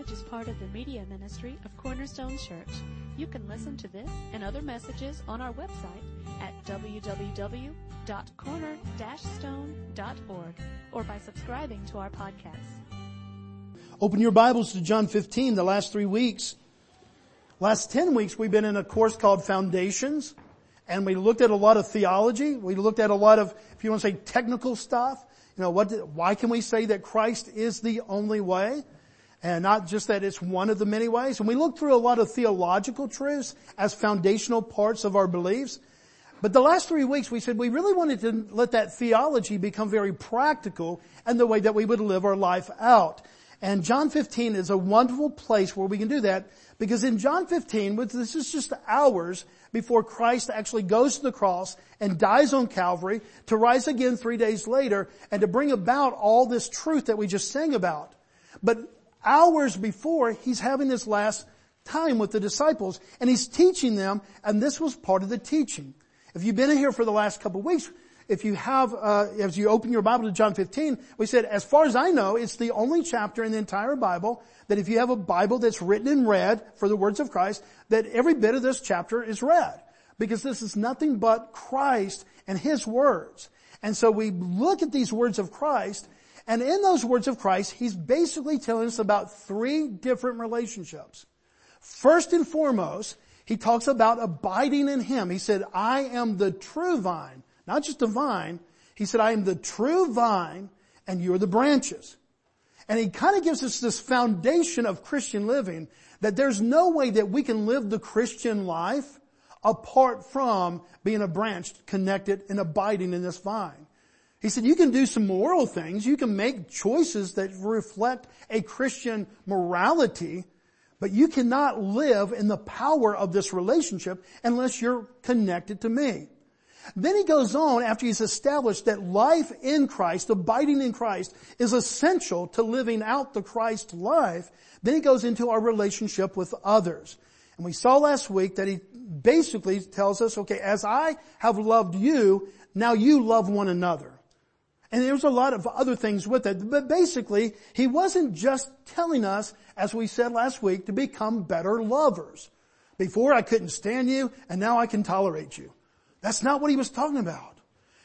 message is part of the media ministry of Cornerstone Church. You can listen to this and other messages on our website at www.corner-stone.org or by subscribing to our podcast. Open your Bibles to John 15, the last three weeks. Last 10 weeks we've been in a course called Foundations and we looked at a lot of theology. We looked at a lot of, if you want to say technical stuff. You know, what, why can we say that Christ is the only way? And not just that it's one of the many ways. And we look through a lot of theological truths as foundational parts of our beliefs. But the last three weeks we said we really wanted to let that theology become very practical and the way that we would live our life out. And John 15 is a wonderful place where we can do that because in John 15, this is just hours before Christ actually goes to the cross and dies on Calvary to rise again three days later and to bring about all this truth that we just sang about. But hours before, he's having this last time with the disciples and he's teaching them and this was part of the teaching. If you've been here for the last couple of weeks, if you have, uh, as you open your Bible to John 15, we said, as far as I know, it's the only chapter in the entire Bible that if you have a Bible that's written in red for the words of Christ, that every bit of this chapter is red. Because this is nothing but Christ and His words. And so we look at these words of Christ, and in those words of Christ, He's basically telling us about three different relationships. First and foremost, He talks about abiding in Him. He said, I am the true vine not just a vine. He said, I am the true vine and you're the branches. And he kind of gives us this foundation of Christian living that there's no way that we can live the Christian life apart from being a branch connected and abiding in this vine. He said you can do some moral things, you can make choices that reflect a Christian morality, but you cannot live in the power of this relationship unless you're connected to me. Then he goes on after he's established that life in Christ, abiding in Christ, is essential to living out the Christ life. Then he goes into our relationship with others. And we saw last week that he basically tells us, okay, as I have loved you, now you love one another. And there's a lot of other things with it. But basically, he wasn't just telling us, as we said last week, to become better lovers. Before I couldn't stand you, and now I can tolerate you. That's not what he was talking about.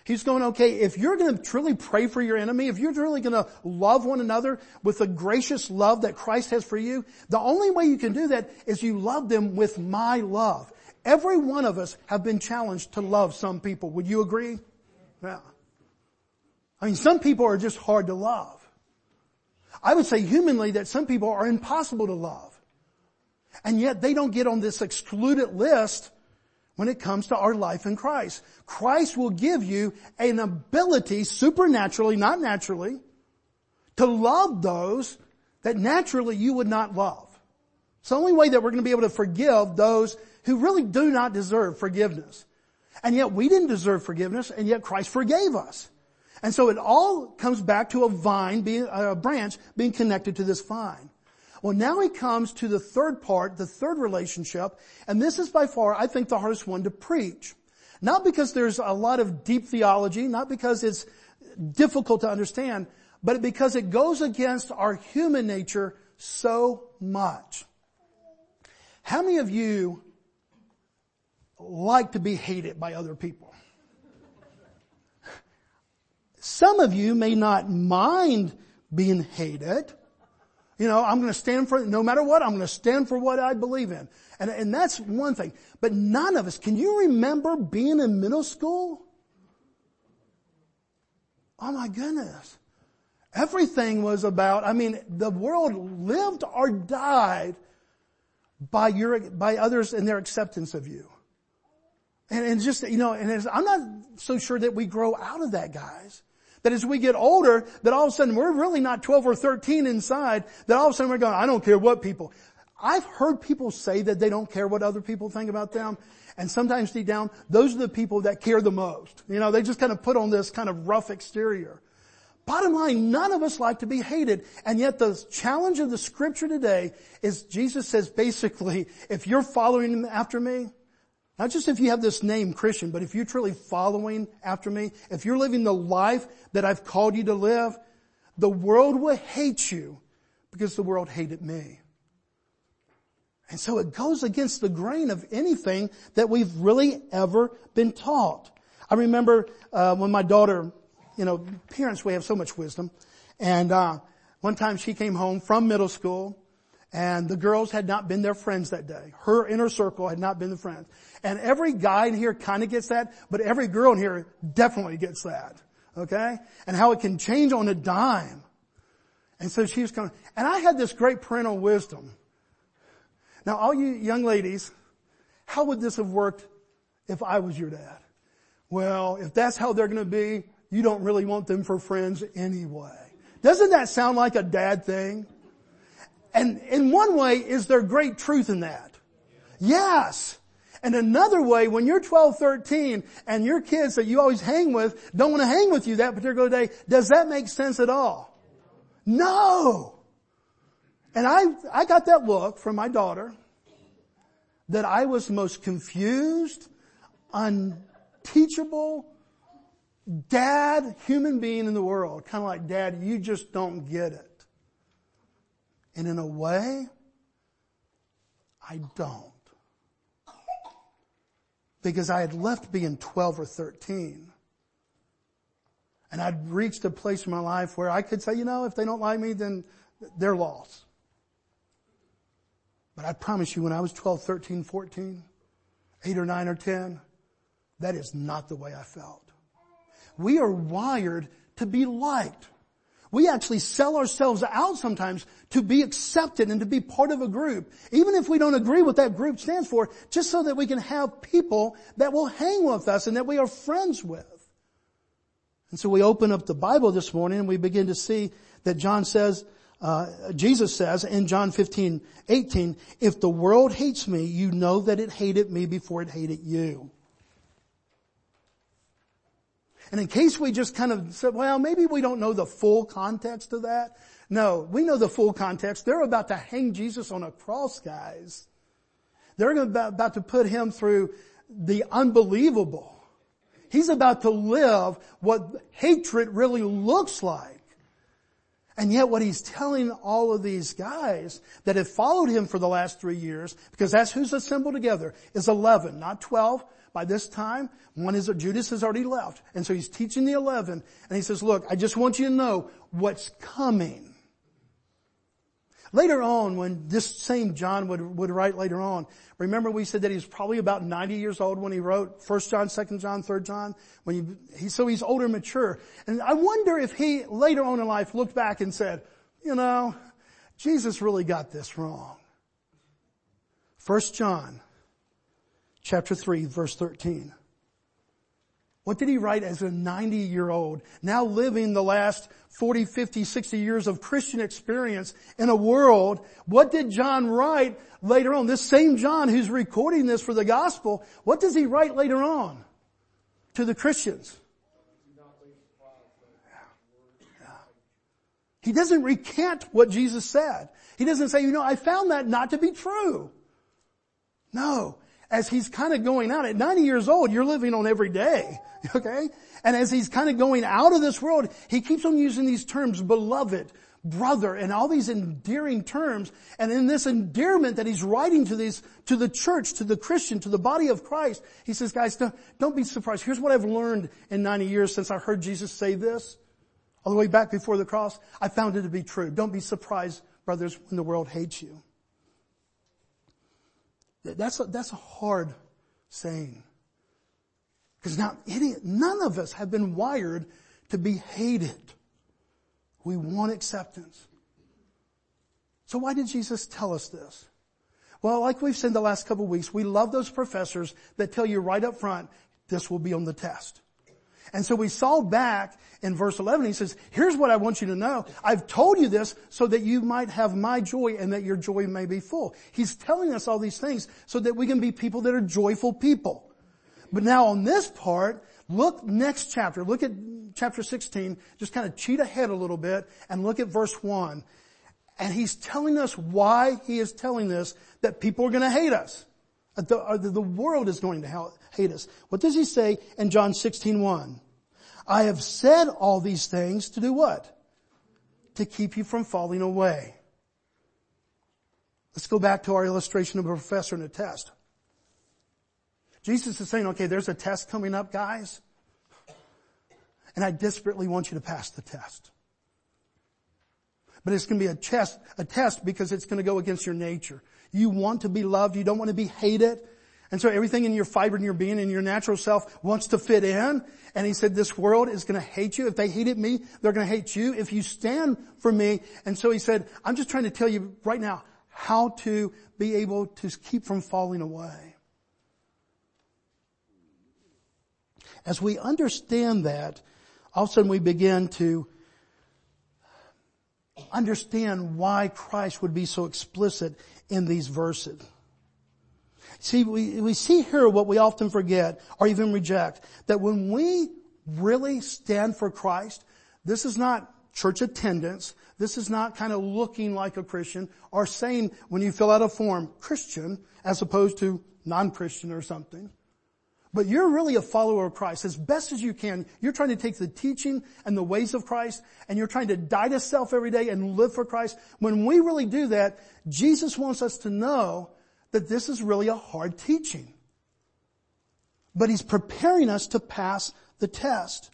He's going, okay, if you're going to truly pray for your enemy, if you're really going to love one another with the gracious love that Christ has for you, the only way you can do that is you love them with my love. Every one of us have been challenged to love some people. Would you agree? Yeah. I mean, some people are just hard to love. I would say humanly that some people are impossible to love. And yet they don't get on this excluded list when it comes to our life in Christ. Christ will give you an ability supernaturally, not naturally, to love those that naturally you would not love. It's the only way that we're going to be able to forgive those who really do not deserve forgiveness. And yet we didn't deserve forgiveness and yet Christ forgave us. And so it all comes back to a vine being, uh, a branch being connected to this vine. Well, now he comes to the third part, the third relationship, and this is by far, I think, the hardest one to preach. Not because there's a lot of deep theology, not because it's difficult to understand, but because it goes against our human nature so much. How many of you like to be hated by other people? Some of you may not mind being hated, you know, I'm going to stand for, no matter what, I'm going to stand for what I believe in. And, and that's one thing. But none of us, can you remember being in middle school? Oh my goodness. Everything was about, I mean, the world lived or died by your, by others and their acceptance of you. And, and just, you know, and I'm not so sure that we grow out of that, guys. That as we get older, that all of a sudden we're really not 12 or 13 inside, that all of a sudden we're going, I don't care what people. I've heard people say that they don't care what other people think about them. And sometimes deep down, those are the people that care the most. You know, they just kind of put on this kind of rough exterior. Bottom line, none of us like to be hated. And yet the challenge of the scripture today is Jesus says basically, if you're following after me, not just if you have this name Christian, but if you're truly following after me, if you're living the life that I've called you to live, the world will hate you because the world hated me. And so it goes against the grain of anything that we've really ever been taught. I remember uh, when my daughter, you know, parents we have so much wisdom, and uh, one time she came home from middle school, and the girls had not been their friends that day. Her inner circle had not been the friends. And every guy in here kind of gets that, but every girl in here definitely gets that. Okay? And how it can change on a dime. And so she was coming, and I had this great parental wisdom. Now all you young ladies, how would this have worked if I was your dad? Well, if that's how they're gonna be, you don't really want them for friends anyway. Doesn't that sound like a dad thing? And in one way, is there great truth in that? Yes. And another way, when you're 12, 13, and your kids that you always hang with don't want to hang with you that particular day, does that make sense at all? No. And I, I got that look from my daughter that I was most confused, unteachable, dad human being in the world. Kind of like, dad, you just don't get it. And in a way, I don't. Because I had left being 12 or 13. And I'd reached a place in my life where I could say, you know, if they don't like me, then they're lost. But I promise you, when I was 12, 13, 14, 8 or 9 or 10, that is not the way I felt. We are wired to be liked. We actually sell ourselves out sometimes to be accepted and to be part of a group, even if we don't agree what that group stands for, just so that we can have people that will hang with us and that we are friends with. And so we open up the Bible this morning and we begin to see that John says, uh, Jesus says in John 15, 18, if the world hates me, you know that it hated me before it hated you. And in case we just kind of said, well, maybe we don't know the full context of that. No, we know the full context. They're about to hang Jesus on a cross, guys. They're about to put him through the unbelievable. He's about to live what hatred really looks like. And yet what he's telling all of these guys that have followed him for the last three years, because that's who's assembled together, is 11, not 12, by this time, one is Judas has already left. And so he's teaching the 11 and he says, look, I just want you to know what's coming. Later on, when this same John would, would write later on, remember we said that he was probably about 90 years old when he wrote 1 John, 2 John, 3 John, when he, he, so he's older mature. And I wonder if he later on in life looked back and said, you know, Jesus really got this wrong. 1 John chapter 3 verse 13. What did he write as a 90 year old, now living the last 40, 50, 60 years of Christian experience in a world? What did John write later on? This same John who's recording this for the gospel, what does he write later on to the Christians? He doesn't recant what Jesus said. He doesn't say, you know, I found that not to be true. No as he's kind of going out at 90 years old, you're living on every day. Okay? And as he's kind of going out of this world, he keeps on using these terms, beloved, brother, and all these endearing terms. And in this endearment that he's writing to these, to the church, to the Christian, to the body of Christ, he says, guys, don't, don't be surprised. Here's what I've learned in 90 years since I heard Jesus say this. All the way back before the cross. I found it to be true. Don't be surprised, brothers, when the world hates you. That's a, that's a hard saying. Because now none of us have been wired to be hated. We want acceptance. So why did Jesus tell us this? Well, like we've said the last couple of weeks, we love those professors that tell you right up front, this will be on the test. And so we saw back in verse 11, he says, here's what I want you to know. I've told you this so that you might have my joy and that your joy may be full. He's telling us all these things so that we can be people that are joyful people. But now on this part, look next chapter, look at chapter 16, just kind of cheat ahead a little bit and look at verse 1. And he's telling us why he is telling this, that people are going to hate us. Uh, the, the world is going to hate us. What does he say in John 16, 1? I have said all these things to do what? To keep you from falling away. Let's go back to our illustration of a professor and a test. Jesus is saying, okay, there's a test coming up, guys. And I desperately want you to pass the test. But it's going to be a test, a test because it's going to go against your nature. You want to be loved. You don't want to be hated. And so everything in your fiber and your being and your natural self wants to fit in. And he said, this world is going to hate you. If they hated me, they're going to hate you. If you stand for me. And so he said, I'm just trying to tell you right now how to be able to keep from falling away. As we understand that, all of a sudden we begin to understand why Christ would be so explicit in these verses. See, we, we see here what we often forget or even reject, that when we really stand for Christ, this is not church attendance. This is not kind of looking like a Christian or saying when you fill out a form, Christian, as opposed to non-Christian or something. But you're really a follower of Christ. As best as you can, you're trying to take the teaching and the ways of Christ and you're trying to die to self every day and live for Christ. When we really do that, Jesus wants us to know that this is really a hard teaching. But He's preparing us to pass the test.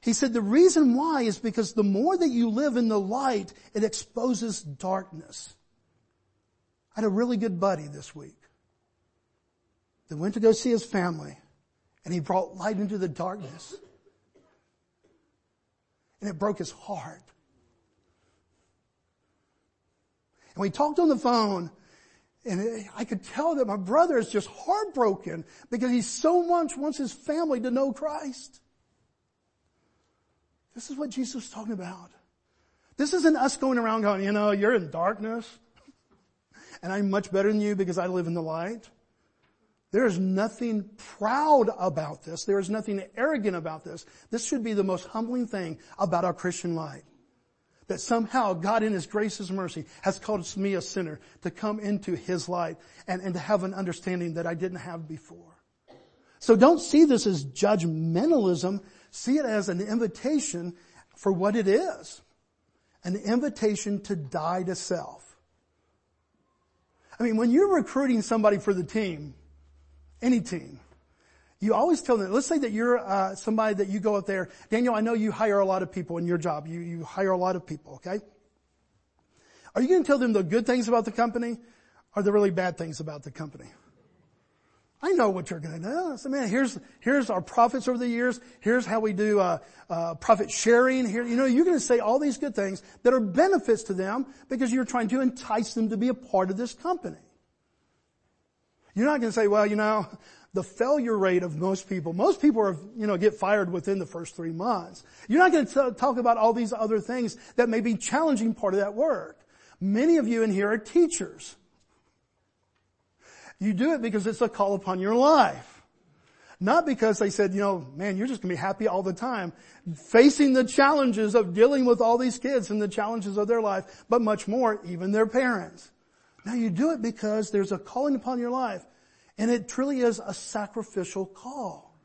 He said the reason why is because the more that you live in the light, it exposes darkness. I had a really good buddy this week that went to go see his family and he brought light into the darkness. And it broke his heart. And we talked on the phone and I could tell that my brother is just heartbroken because he so much wants his family to know Christ. This is what Jesus is talking about. This isn't us going around going, you know, you're in darkness and I'm much better than you because I live in the light. There is nothing proud about this. There is nothing arrogant about this. This should be the most humbling thing about our Christian life. That somehow God in His grace, His mercy has called me a sinner to come into His light and, and to have an understanding that I didn't have before. So don't see this as judgmentalism. See it as an invitation for what it is. An invitation to die to self. I mean, when you're recruiting somebody for the team, any team. You always tell them, let's say that you're uh, somebody that you go up there. Daniel, I know you hire a lot of people in your job. You, you hire a lot of people, okay? Are you going to tell them the good things about the company or the really bad things about the company? I know what you're going to do. So man, here's, here's our profits over the years. Here's how we do, uh, uh, profit sharing here. You know, you're going to say all these good things that are benefits to them because you're trying to entice them to be a part of this company. You're not going to say, well, you know, the failure rate of most people, most people are, you know, get fired within the first three months. You're not going to talk about all these other things that may be challenging part of that work. Many of you in here are teachers. You do it because it's a call upon your life. Not because they said, you know, man, you're just going to be happy all the time, facing the challenges of dealing with all these kids and the challenges of their life, but much more, even their parents. Now you do it because there's a calling upon your life and it truly is a sacrificial call.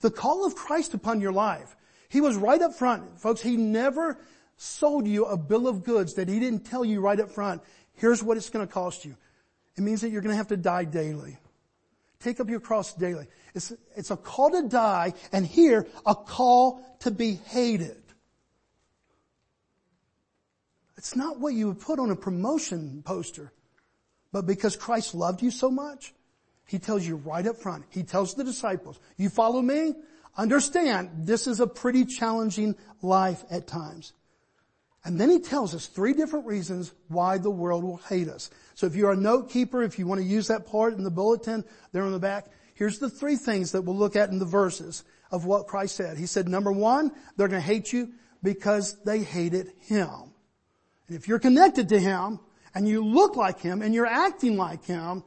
The call of Christ upon your life. He was right up front. Folks, He never sold you a bill of goods that He didn't tell you right up front. Here's what it's going to cost you. It means that you're going to have to die daily. Take up your cross daily. It's, it's a call to die and here a call to be hated. It's not what you would put on a promotion poster. But because Christ loved you so much, He tells you right up front. He tells the disciples, you follow me? Understand, this is a pretty challenging life at times. And then he tells us three different reasons why the world will hate us. So if you're a note keeper, if you want to use that part in the bulletin there on the back, here's the three things that we'll look at in the verses of what Christ said. He said, number one, they're going to hate you because they hated him. And if you're connected to Him, and you look like Him, and you're acting like Him,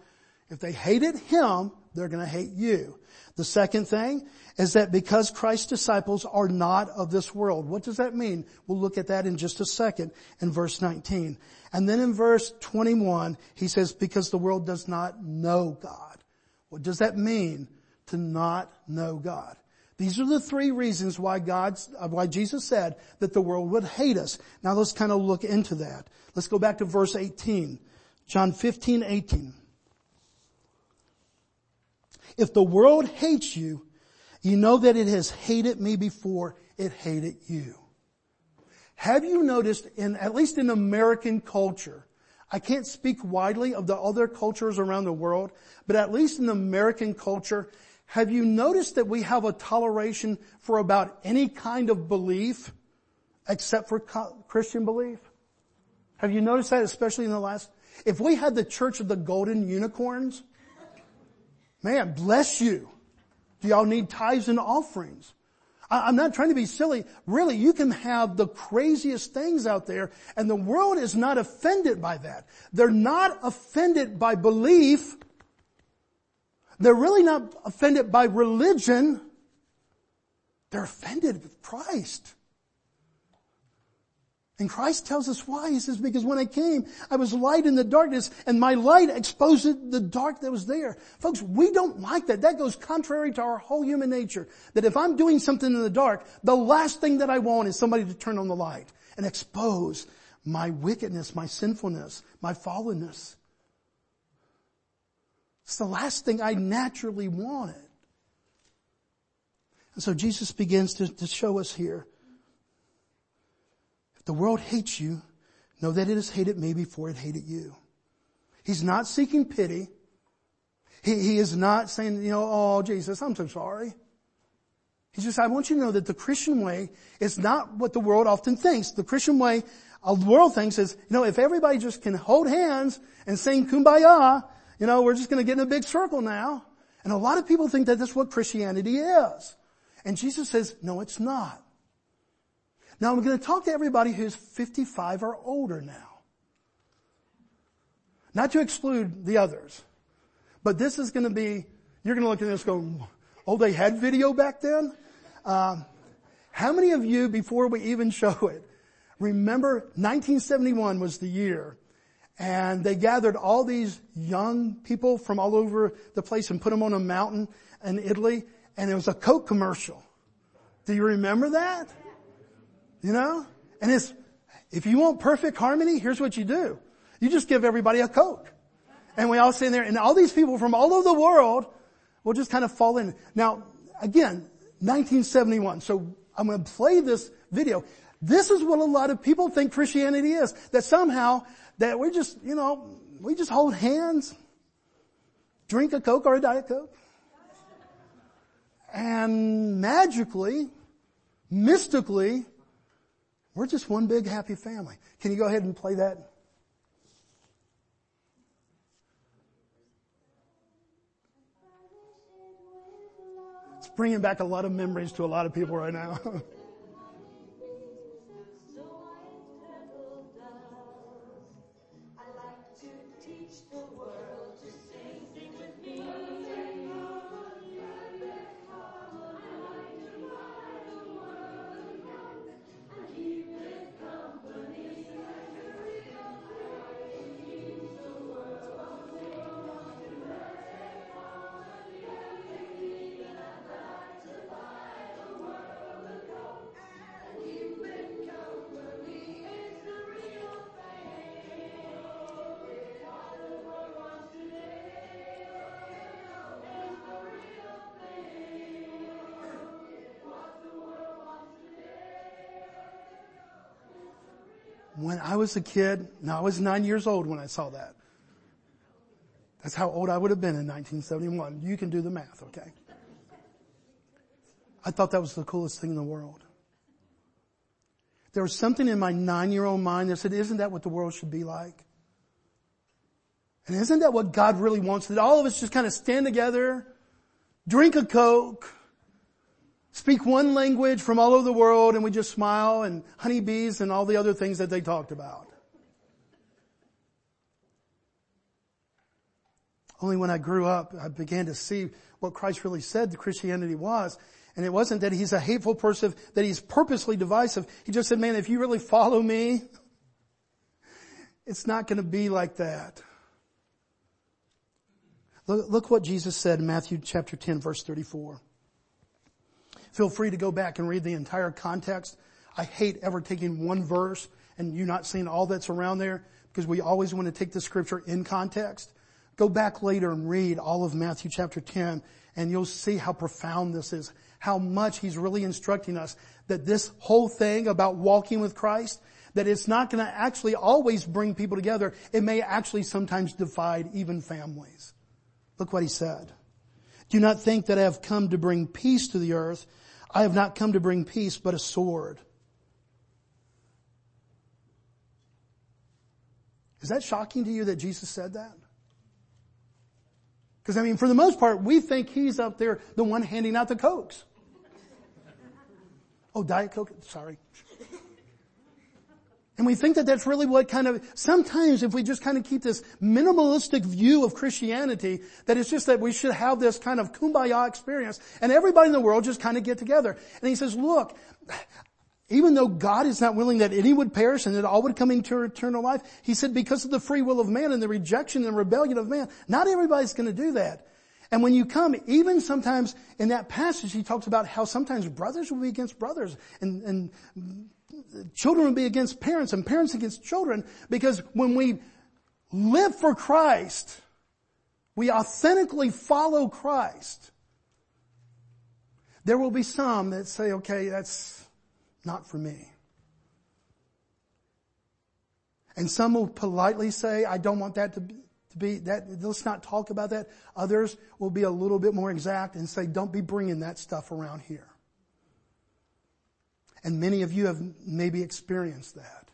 if they hated Him, they're gonna hate you. The second thing is that because Christ's disciples are not of this world. What does that mean? We'll look at that in just a second in verse 19. And then in verse 21, he says, because the world does not know God. What does that mean to not know God? These are the three reasons why God's, uh, why Jesus said that the world would hate us. Now let's kind of look into that. Let's go back to verse 18. John 15, 18. If the world hates you, you know that it has hated me before it hated you. Have you noticed in, at least in American culture, I can't speak widely of the other cultures around the world, but at least in American culture, have you noticed that we have a toleration for about any kind of belief except for Christian belief? Have you noticed that especially in the last, if we had the church of the golden unicorns, man, bless you. Do y'all need tithes and offerings? I'm not trying to be silly. Really, you can have the craziest things out there and the world is not offended by that. They're not offended by belief. They're really not offended by religion. They're offended with Christ. And Christ tells us why. He says, because when I came, I was light in the darkness and my light exposed the dark that was there. Folks, we don't like that. That goes contrary to our whole human nature. That if I'm doing something in the dark, the last thing that I want is somebody to turn on the light and expose my wickedness, my sinfulness, my fallenness. It's the last thing I naturally wanted. And so Jesus begins to, to show us here If the world hates you, know that it has hated me before it hated you. He's not seeking pity. He, he is not saying, you know, oh Jesus, I'm so sorry. He just, I want you to know that the Christian way is not what the world often thinks. The Christian way, the world thinks is, you know, if everybody just can hold hands and sing kumbaya, you know, we're just going to get in a big circle now. And a lot of people think that that's what Christianity is. And Jesus says, no, it's not. Now I'm going to talk to everybody who's 55 or older now. Not to exclude the others, but this is going to be, you're going to look at this go, oh, they had video back then? Um, how many of you, before we even show it, remember 1971 was the year and they gathered all these young people from all over the place and put them on a mountain in Italy and it was a Coke commercial. Do you remember that? You know? And it's, if you want perfect harmony, here's what you do. You just give everybody a Coke. And we all sit there and all these people from all over the world will just kind of fall in. Now, again, 1971. So I'm going to play this video. This is what a lot of people think Christianity is. That somehow, that we just, you know, we just hold hands, drink a Coke or a Diet Coke, and magically, mystically, we're just one big happy family. Can you go ahead and play that? It's bringing back a lot of memories to a lot of people right now. when I was a kid, now I was nine years old when I saw that. That's how old I would have been in 1971. You can do the math, okay? I thought that was the coolest thing in the world. There was something in my nine-year-old mind that said, isn't that what the world should be like? And isn't that what God really wants? That all of us just kind of stand together, drink a Coke, speak one language from all over the world and we just smile and honeybees and all the other things that they talked about. Only when I grew up, I began to see what Christ really said the Christianity was. And it wasn't that he's a hateful person, that he's purposely divisive. He just said, man, if you really follow me, it's not going to be like that. Look, look what Jesus said in Matthew chapter 10 verse 34. Feel free to go back and read the entire context. I hate ever taking one verse and you not seeing all that's around there because we always want to take the scripture in context. Go back later and read all of Matthew chapter 10 and you'll see how profound this is, how much he's really instructing us that this whole thing about walking with Christ, that it's not going to actually always bring people together. It may actually sometimes divide even families. Look what he said. Do not think that I have come to bring peace to the earth. I have not come to bring peace, but a sword. Is that shocking to you that Jesus said that? Because I mean, for the most part, we think he's up there, the one handing out the cokes. Oh, Diet Coke, sorry. And we think that that's really what kind of, sometimes if we just kind of keep this minimalistic view of Christianity, that it's just that we should have this kind of kumbaya experience and everybody in the world just kind of get together. And he says, look, even though God is not willing that any would perish and that all would come into eternal life, He said because of the free will of man and the rejection and rebellion of man, not everybody's going to do that. And when you come, even sometimes in that passage, he talks about how sometimes brothers will be against brothers and, and children will be against parents and parents against children because when we live for Christ, we authentically follow Christ, there will be some that say, okay, that's, not for me. And some will politely say, I don't want that to be, to be that, let's not talk about that. Others will be a little bit more exact and say, don't be bringing that stuff around here. And many of you have maybe experienced that.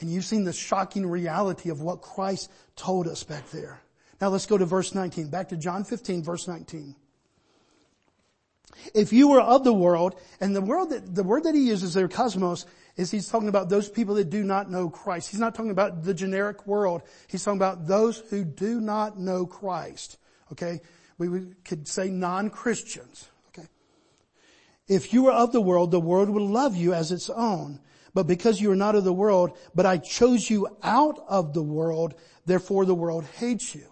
And you've seen the shocking reality of what Christ told us back there. Now let's go to verse 19. Back to John 15, verse 19. If you were of the world, and the world that, the word that he uses there, cosmos, is he's talking about those people that do not know Christ. He's not talking about the generic world. He's talking about those who do not know Christ. Okay? We could say non-Christians. Okay? If you were of the world, the world would love you as its own. But because you are not of the world, but I chose you out of the world, therefore the world hates you.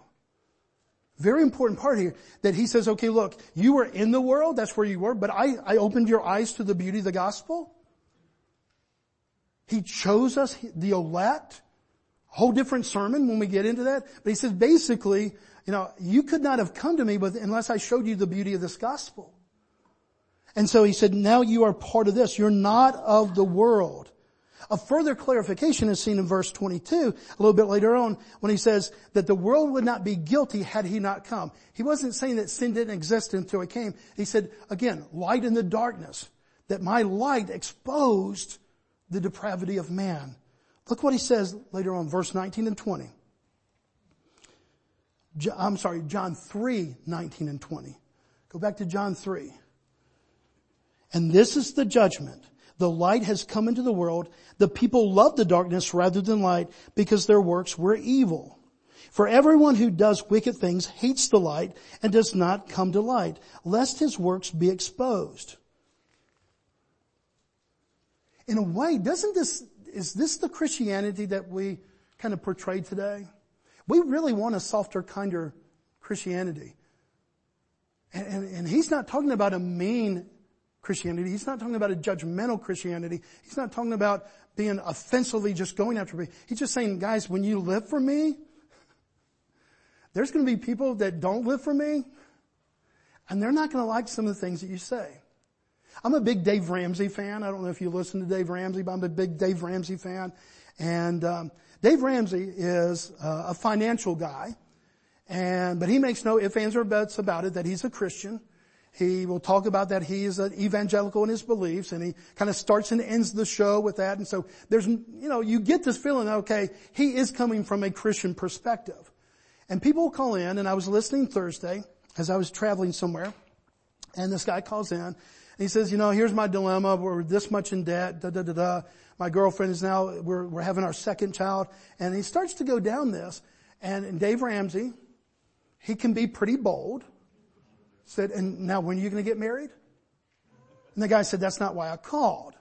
Very important part here that he says, okay, look, you were in the world, that's where you were, but I, I opened your eyes to the beauty of the gospel. He chose us, the elect. Whole different sermon when we get into that. But he says basically, you know, you could not have come to me with, unless I showed you the beauty of this gospel. And so he said, now you are part of this. You're not of the world. A further clarification is seen in verse 22, a little bit later on, when he says that the world would not be guilty had he not come. He wasn't saying that sin didn't exist until he came. He said, again, light in the darkness, that my light exposed the depravity of man. Look what he says later on, verse 19 and 20. I'm sorry, John 3, 19 and 20. Go back to John 3. And this is the judgment the light has come into the world. The people love the darkness rather than light because their works were evil. For everyone who does wicked things hates the light and does not come to light, lest his works be exposed. In a way, doesn't this, is this the Christianity that we kind of portray today? We really want a softer, kinder Christianity. And, and, and he's not talking about a mean Christianity. He's not talking about a judgmental Christianity. He's not talking about being offensively just going after me. He's just saying, guys, when you live for me, there's going to be people that don't live for me, and they're not going to like some of the things that you say. I'm a big Dave Ramsey fan. I don't know if you listen to Dave Ramsey, but I'm a big Dave Ramsey fan. And um, Dave Ramsey is uh, a financial guy, and but he makes no ifs, ands, or buts about it that he's a Christian. He will talk about that he is an evangelical in his beliefs and he kind of starts and ends the show with that. And so there's, you know, you get this feeling, okay, he is coming from a Christian perspective. And people will call in and I was listening Thursday as I was traveling somewhere and this guy calls in and he says, you know, here's my dilemma. We're this much in debt. Da, da, da, da. My girlfriend is now, we're, we're having our second child. And he starts to go down this. And, and Dave Ramsey, he can be pretty bold said, and now when are you going to get married? And the guy said, that's not why I called.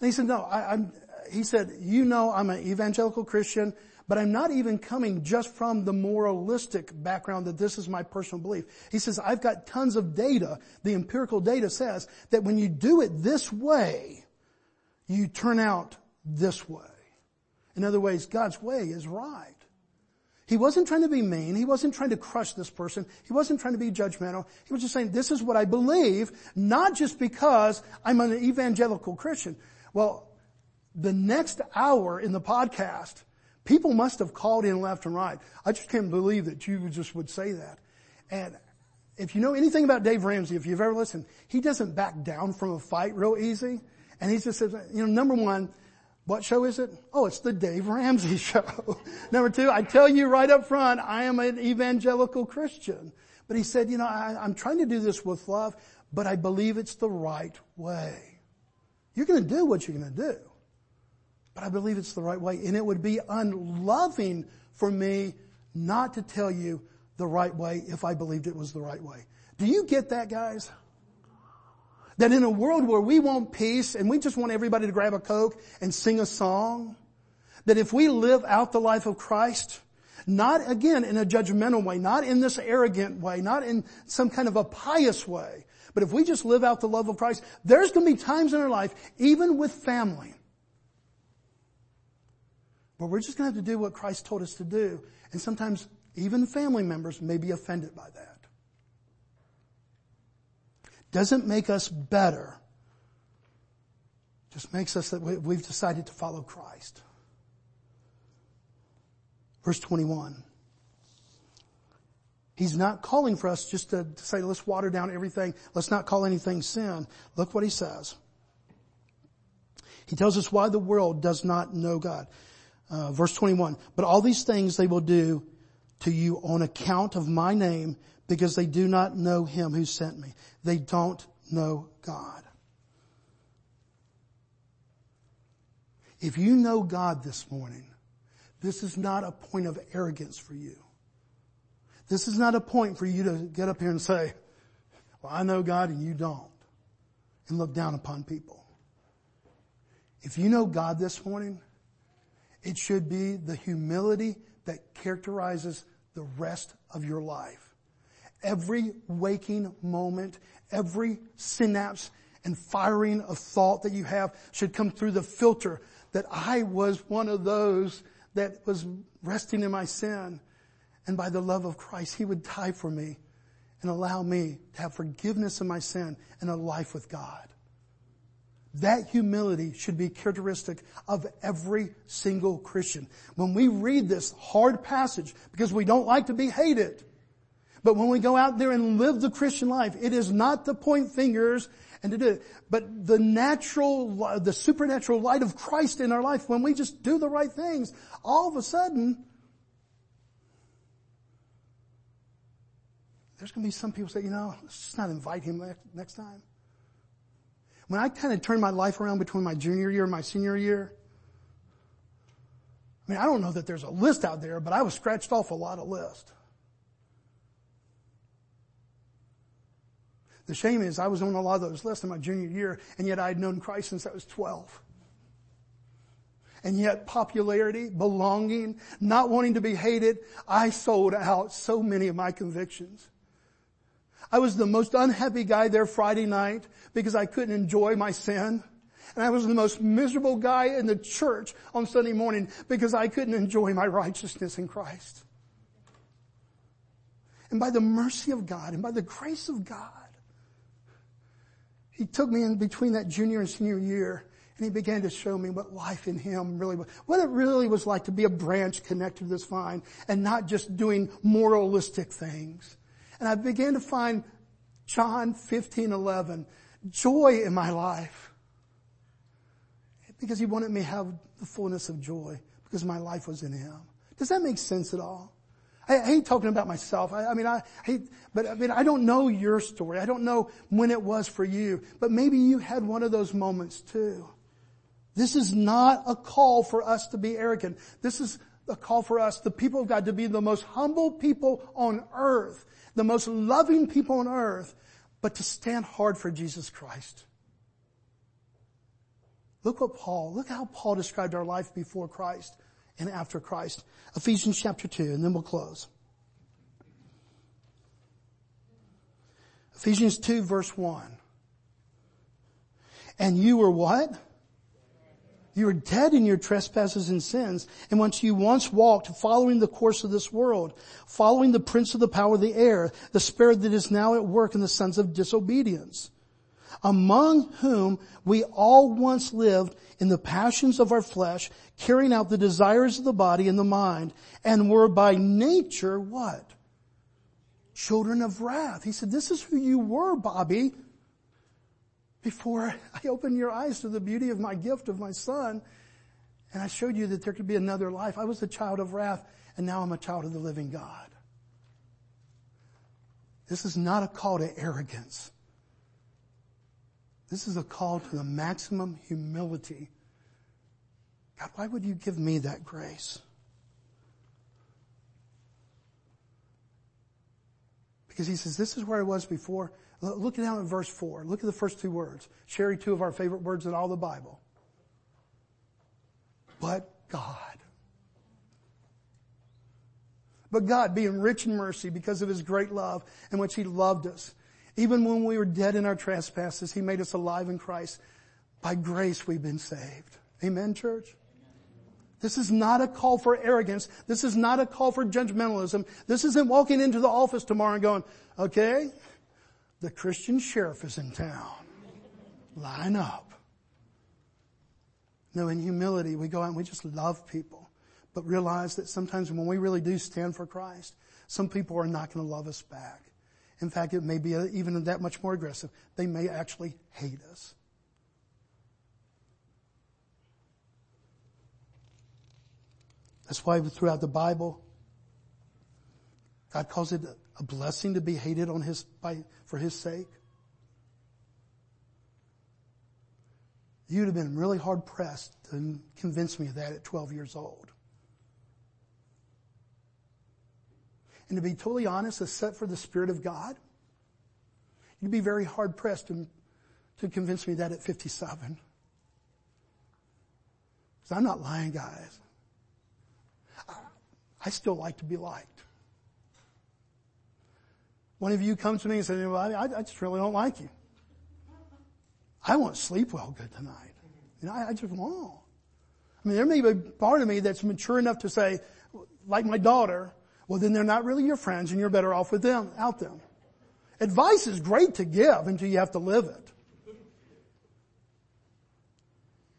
And he said, no, I, am he said, you know I'm an evangelical Christian, but I'm not even coming just from the moralistic background that this is my personal belief. He says, I've got tons of data. The empirical data says that when you do it this way, you turn out this way. In other ways, God's way is right. He wasn't trying to be mean. He wasn't trying to crush this person. He wasn't trying to be judgmental. He was just saying, this is what I believe, not just because I'm an evangelical Christian. Well, the next hour in the podcast, people must have called in left and right. I just can't believe that you just would say that. And if you know anything about Dave Ramsey, if you've ever listened, he doesn't back down from a fight real easy. And he just says, you know, number one, what show is it? Oh, it's the Dave Ramsey show. number two, I tell you right up front, I am an evangelical Christian. But he said, you know, I, I'm trying to do this with love, but I believe it's the right way. You're going to do what you're going to do. But I believe it's the right way. And it would be unloving for me not to tell you the right way if I believed it was the right way. Do you get that, guys? That in a world where we want peace and we just want everybody to grab a Coke and sing a song, that if we live out the life of Christ, not again in a judgmental way, not in this arrogant way, not in some kind of a pious way, but if we just live out the love of Christ, there's going to be times in our life, even with family, where we're just going to have to do what Christ told us to do. And sometimes even family members may be offended by that. Doesn't make us better. Just makes us that we've decided to follow Christ. Verse 21. He's not calling for us just to, say, let's water down everything. Let's not call anything sin. Look what he says. He tells us why the world does not know God. Uh, verse 21. But all these things they will do to you on account of my name because they do not know him who sent me. They don't know God. If you know God this morning, this is not a point of arrogance for you. This is not a point for you to get up here and say, well, I know God and you don't, and look down upon people. If you know God this morning, it should be the humility that characterizes the rest of your life. Every waking moment, every synapse and firing of thought that you have should come through the filter that I was one of those that was resting in my sin. And by the love of Christ, He would die for me and allow me to have forgiveness of my sin and a life with God. That humility should be characteristic of every single Christian. When we read this hard passage, because we don't like to be hated, but when we go out there and live the Christian life, it is not to point fingers and to do it, but the natural, the supernatural light of Christ in our life, when we just do the right things, all of a sudden, there's going to be some people say, you know, let's just not invite him next time. When I kind of turned my life around between my junior year and my senior year, I mean, I don't know that there's a list out there, but I was scratched off a lot of lists. The shame is I was on a lot of those lists in my junior year, and yet I had known Christ since I was 12. And yet popularity, belonging, not wanting to be hated, I sold out so many of my convictions. I was the most unhappy guy there Friday night because I couldn't enjoy my sin. And I was the most miserable guy in the church on Sunday morning because I couldn't enjoy my righteousness in Christ. And by the mercy of God and by the grace of God, He took me in between that junior and senior year and He began to show me what life in Him really was, what it really was like to be a branch connected to this vine and not just doing moralistic things. And I began to find John 15, 11, joy in my life. Because he wanted me to have the fullness of joy because my life was in him. Does that make sense at all? I, I hate talking about myself. I, I mean, I hate, but I mean, I don't know your story. I don't know when it was for you, but maybe you had one of those moments too. This is not a call for us to be arrogant. This is a call for us, the people of God, to be the most humble people on earth the most loving people on earth, but to stand hard for Jesus Christ. Look what Paul, look how Paul described our life before Christ and after Christ. Ephesians chapter 2, and then we'll close. Ephesians 2 verse 1. And you were what? You were dead in your trespasses and sins, and once you once walked following the course of this world, following the prince of the power of the air, the spirit that is now at work in the sons of disobedience, among whom we all once lived in the passions of our flesh, carrying out the desires of the body and the mind, and were by nature what? Children of wrath. He said, this is who you were, Bobby before I opened your eyes to the beauty of my gift of my son. And I showed you that there could be another life. I was a child of wrath and now I'm a child of the living God. This is not a call to arrogance. This is a call to the maximum humility. God, why would you give me that grace? Because he says, this is where I was before. Look down at verse 4. Look at the first two words. Sherry, two of our favorite words in all the Bible. But God. But God, being rich in mercy because of His great love in which He loved us, even when we were dead in our trespasses, He made us alive in Christ. By grace we've been saved. Amen, church? This is not a call for arrogance. This is not a call for judgmentalism. This isn't walking into the office tomorrow and going, okay, the Christian sheriff is in town. Line up. No, in humility, we go out and we just love people, but realize that sometimes when we really do stand for Christ, some people are not going to love us back. In fact, it may be even that much more aggressive. They may actually hate us. That's why throughout the Bible, God calls it a blessing to be hated on his, by, for his sake? You'd have been really hard pressed to convince me of that at 12 years old. And to be totally honest, except for the Spirit of God, you'd be very hard pressed to, to convince me that at 57. Because I'm not lying, guys. I, I still like to be liked. One of you comes to me and says, well, I, I just really don't like you. I won't sleep well good tonight. You know, I, I just won't. I mean, there may be a part of me that's mature enough to say, like my daughter, well then they're not really your friends and you're better off with them, out them. Advice is great to give until you have to live it.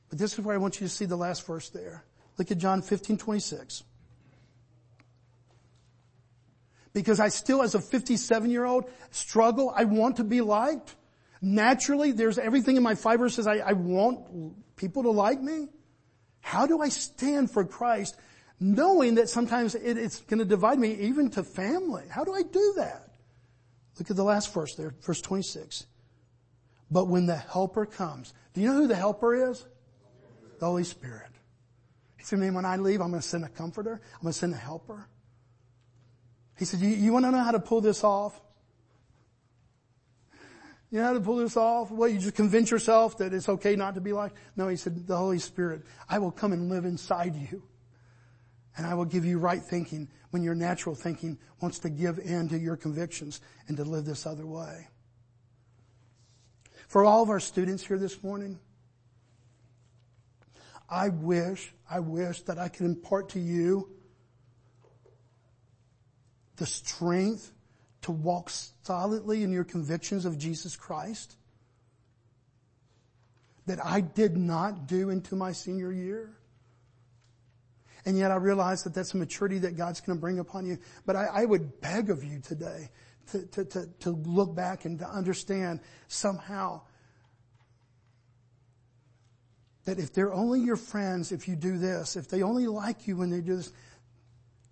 But this is where I want you to see the last verse there. Look at John 15, 26 because I still, as a 57 year old, struggle. I want to be liked. Naturally, there's everything in my fiber says I, I want people to like me. How do I stand for Christ knowing that sometimes it, it's going to divide me even to family? How do I do that? Look at the last verse there, verse 26. But when the helper comes, do you know who the helper is? The Holy Spirit. He said, man, when I leave, I'm going to send a comforter. I'm going to send a helper. He said, you, you want to know how to pull this off? You know how to pull this off? Well, you just convince yourself that it's okay not to be like? No, he said, the Holy Spirit, I will come and live inside you. And I will give you right thinking when your natural thinking wants to give in to your convictions and to live this other way. For all of our students here this morning, I wish, I wish that I could impart to you the strength to walk solidly in your convictions of Jesus Christ that I did not do into my senior year. And yet I realize that that's a maturity that God's going to bring upon you. But I, I would beg of you today to, to, to, to look back and to understand somehow that if they're only your friends, if you do this, if they only like you when they do this,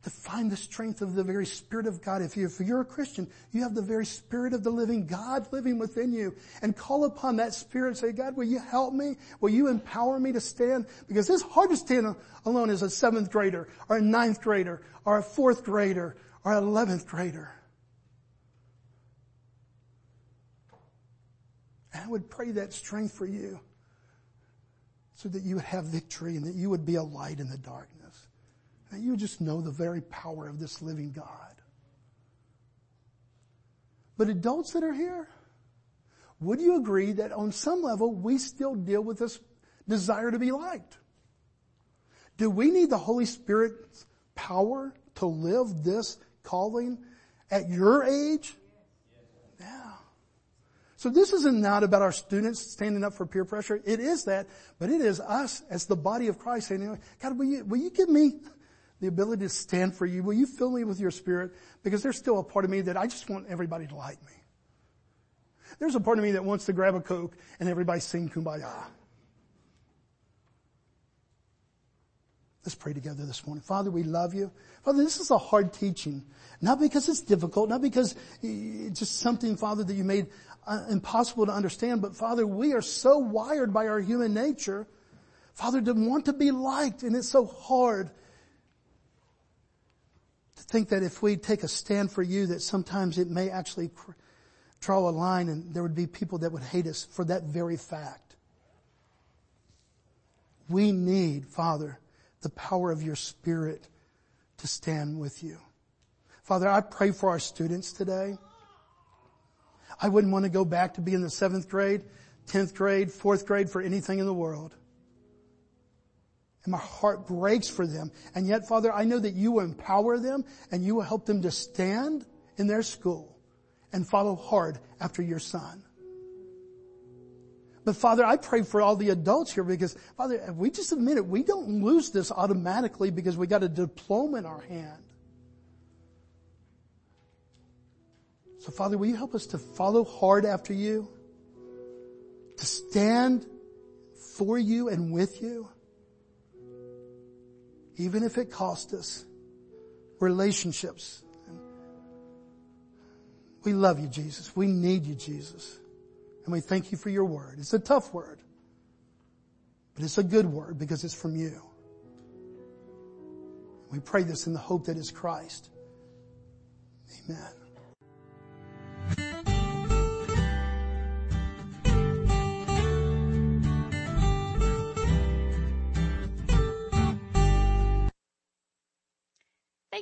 to find the strength of the very Spirit of God. If, you, if you're a Christian, you have the very Spirit of the living God living within you and call upon that Spirit and say, God, will you help me? Will you empower me to stand? Because it's hard to stand alone as a seventh grader or a ninth grader or a fourth grader or an eleventh grader. And I would pray that strength for you so that you would have victory and that you would be a light in the darkness. And you just know the very power of this living God. But adults that are here, would you agree that on some level we still deal with this desire to be liked? Do we need the Holy Spirit's power to live this calling at your age? Yeah. So this isn't not about our students standing up for peer pressure. It is that, but it is us as the body of Christ saying, God, will you, will you give me the ability to stand for you? Will you fill me with your spirit? Because there's still a part of me that I just want everybody to like me. There's a part of me that wants to grab a Coke and everybody sing kumbaya. Let's pray together this morning. Father, we love you. Father, this is a hard teaching. Not because it's difficult, not because it's just something, Father, that you made uh, impossible to understand, but Father, we are so wired by our human nature, Father, to want to be liked, and it's so hard to think that if we take a stand for you, that sometimes it may actually draw a line and there would be people that would hate us for that very fact. We need, Father, the power of your spirit to stand with you. Father, I pray for our students today. I wouldn't want to go back to be in the seventh grade, tenth grade, fourth grade for anything in the world. And my heart breaks for them. And yet, Father, I know that you will empower them and you will help them to stand in their school and follow hard after your son. But Father, I pray for all the adults here because Father, if we just admit it, we don't lose this automatically because we got a diploma in our hand. So Father, will you help us to follow hard after you? To stand for you and with you? Even if it cost us relationships. We love you, Jesus. We need you, Jesus. And we thank you for your word. It's a tough word, but it's a good word because it's from you. We pray this in the hope that is Christ. Amen.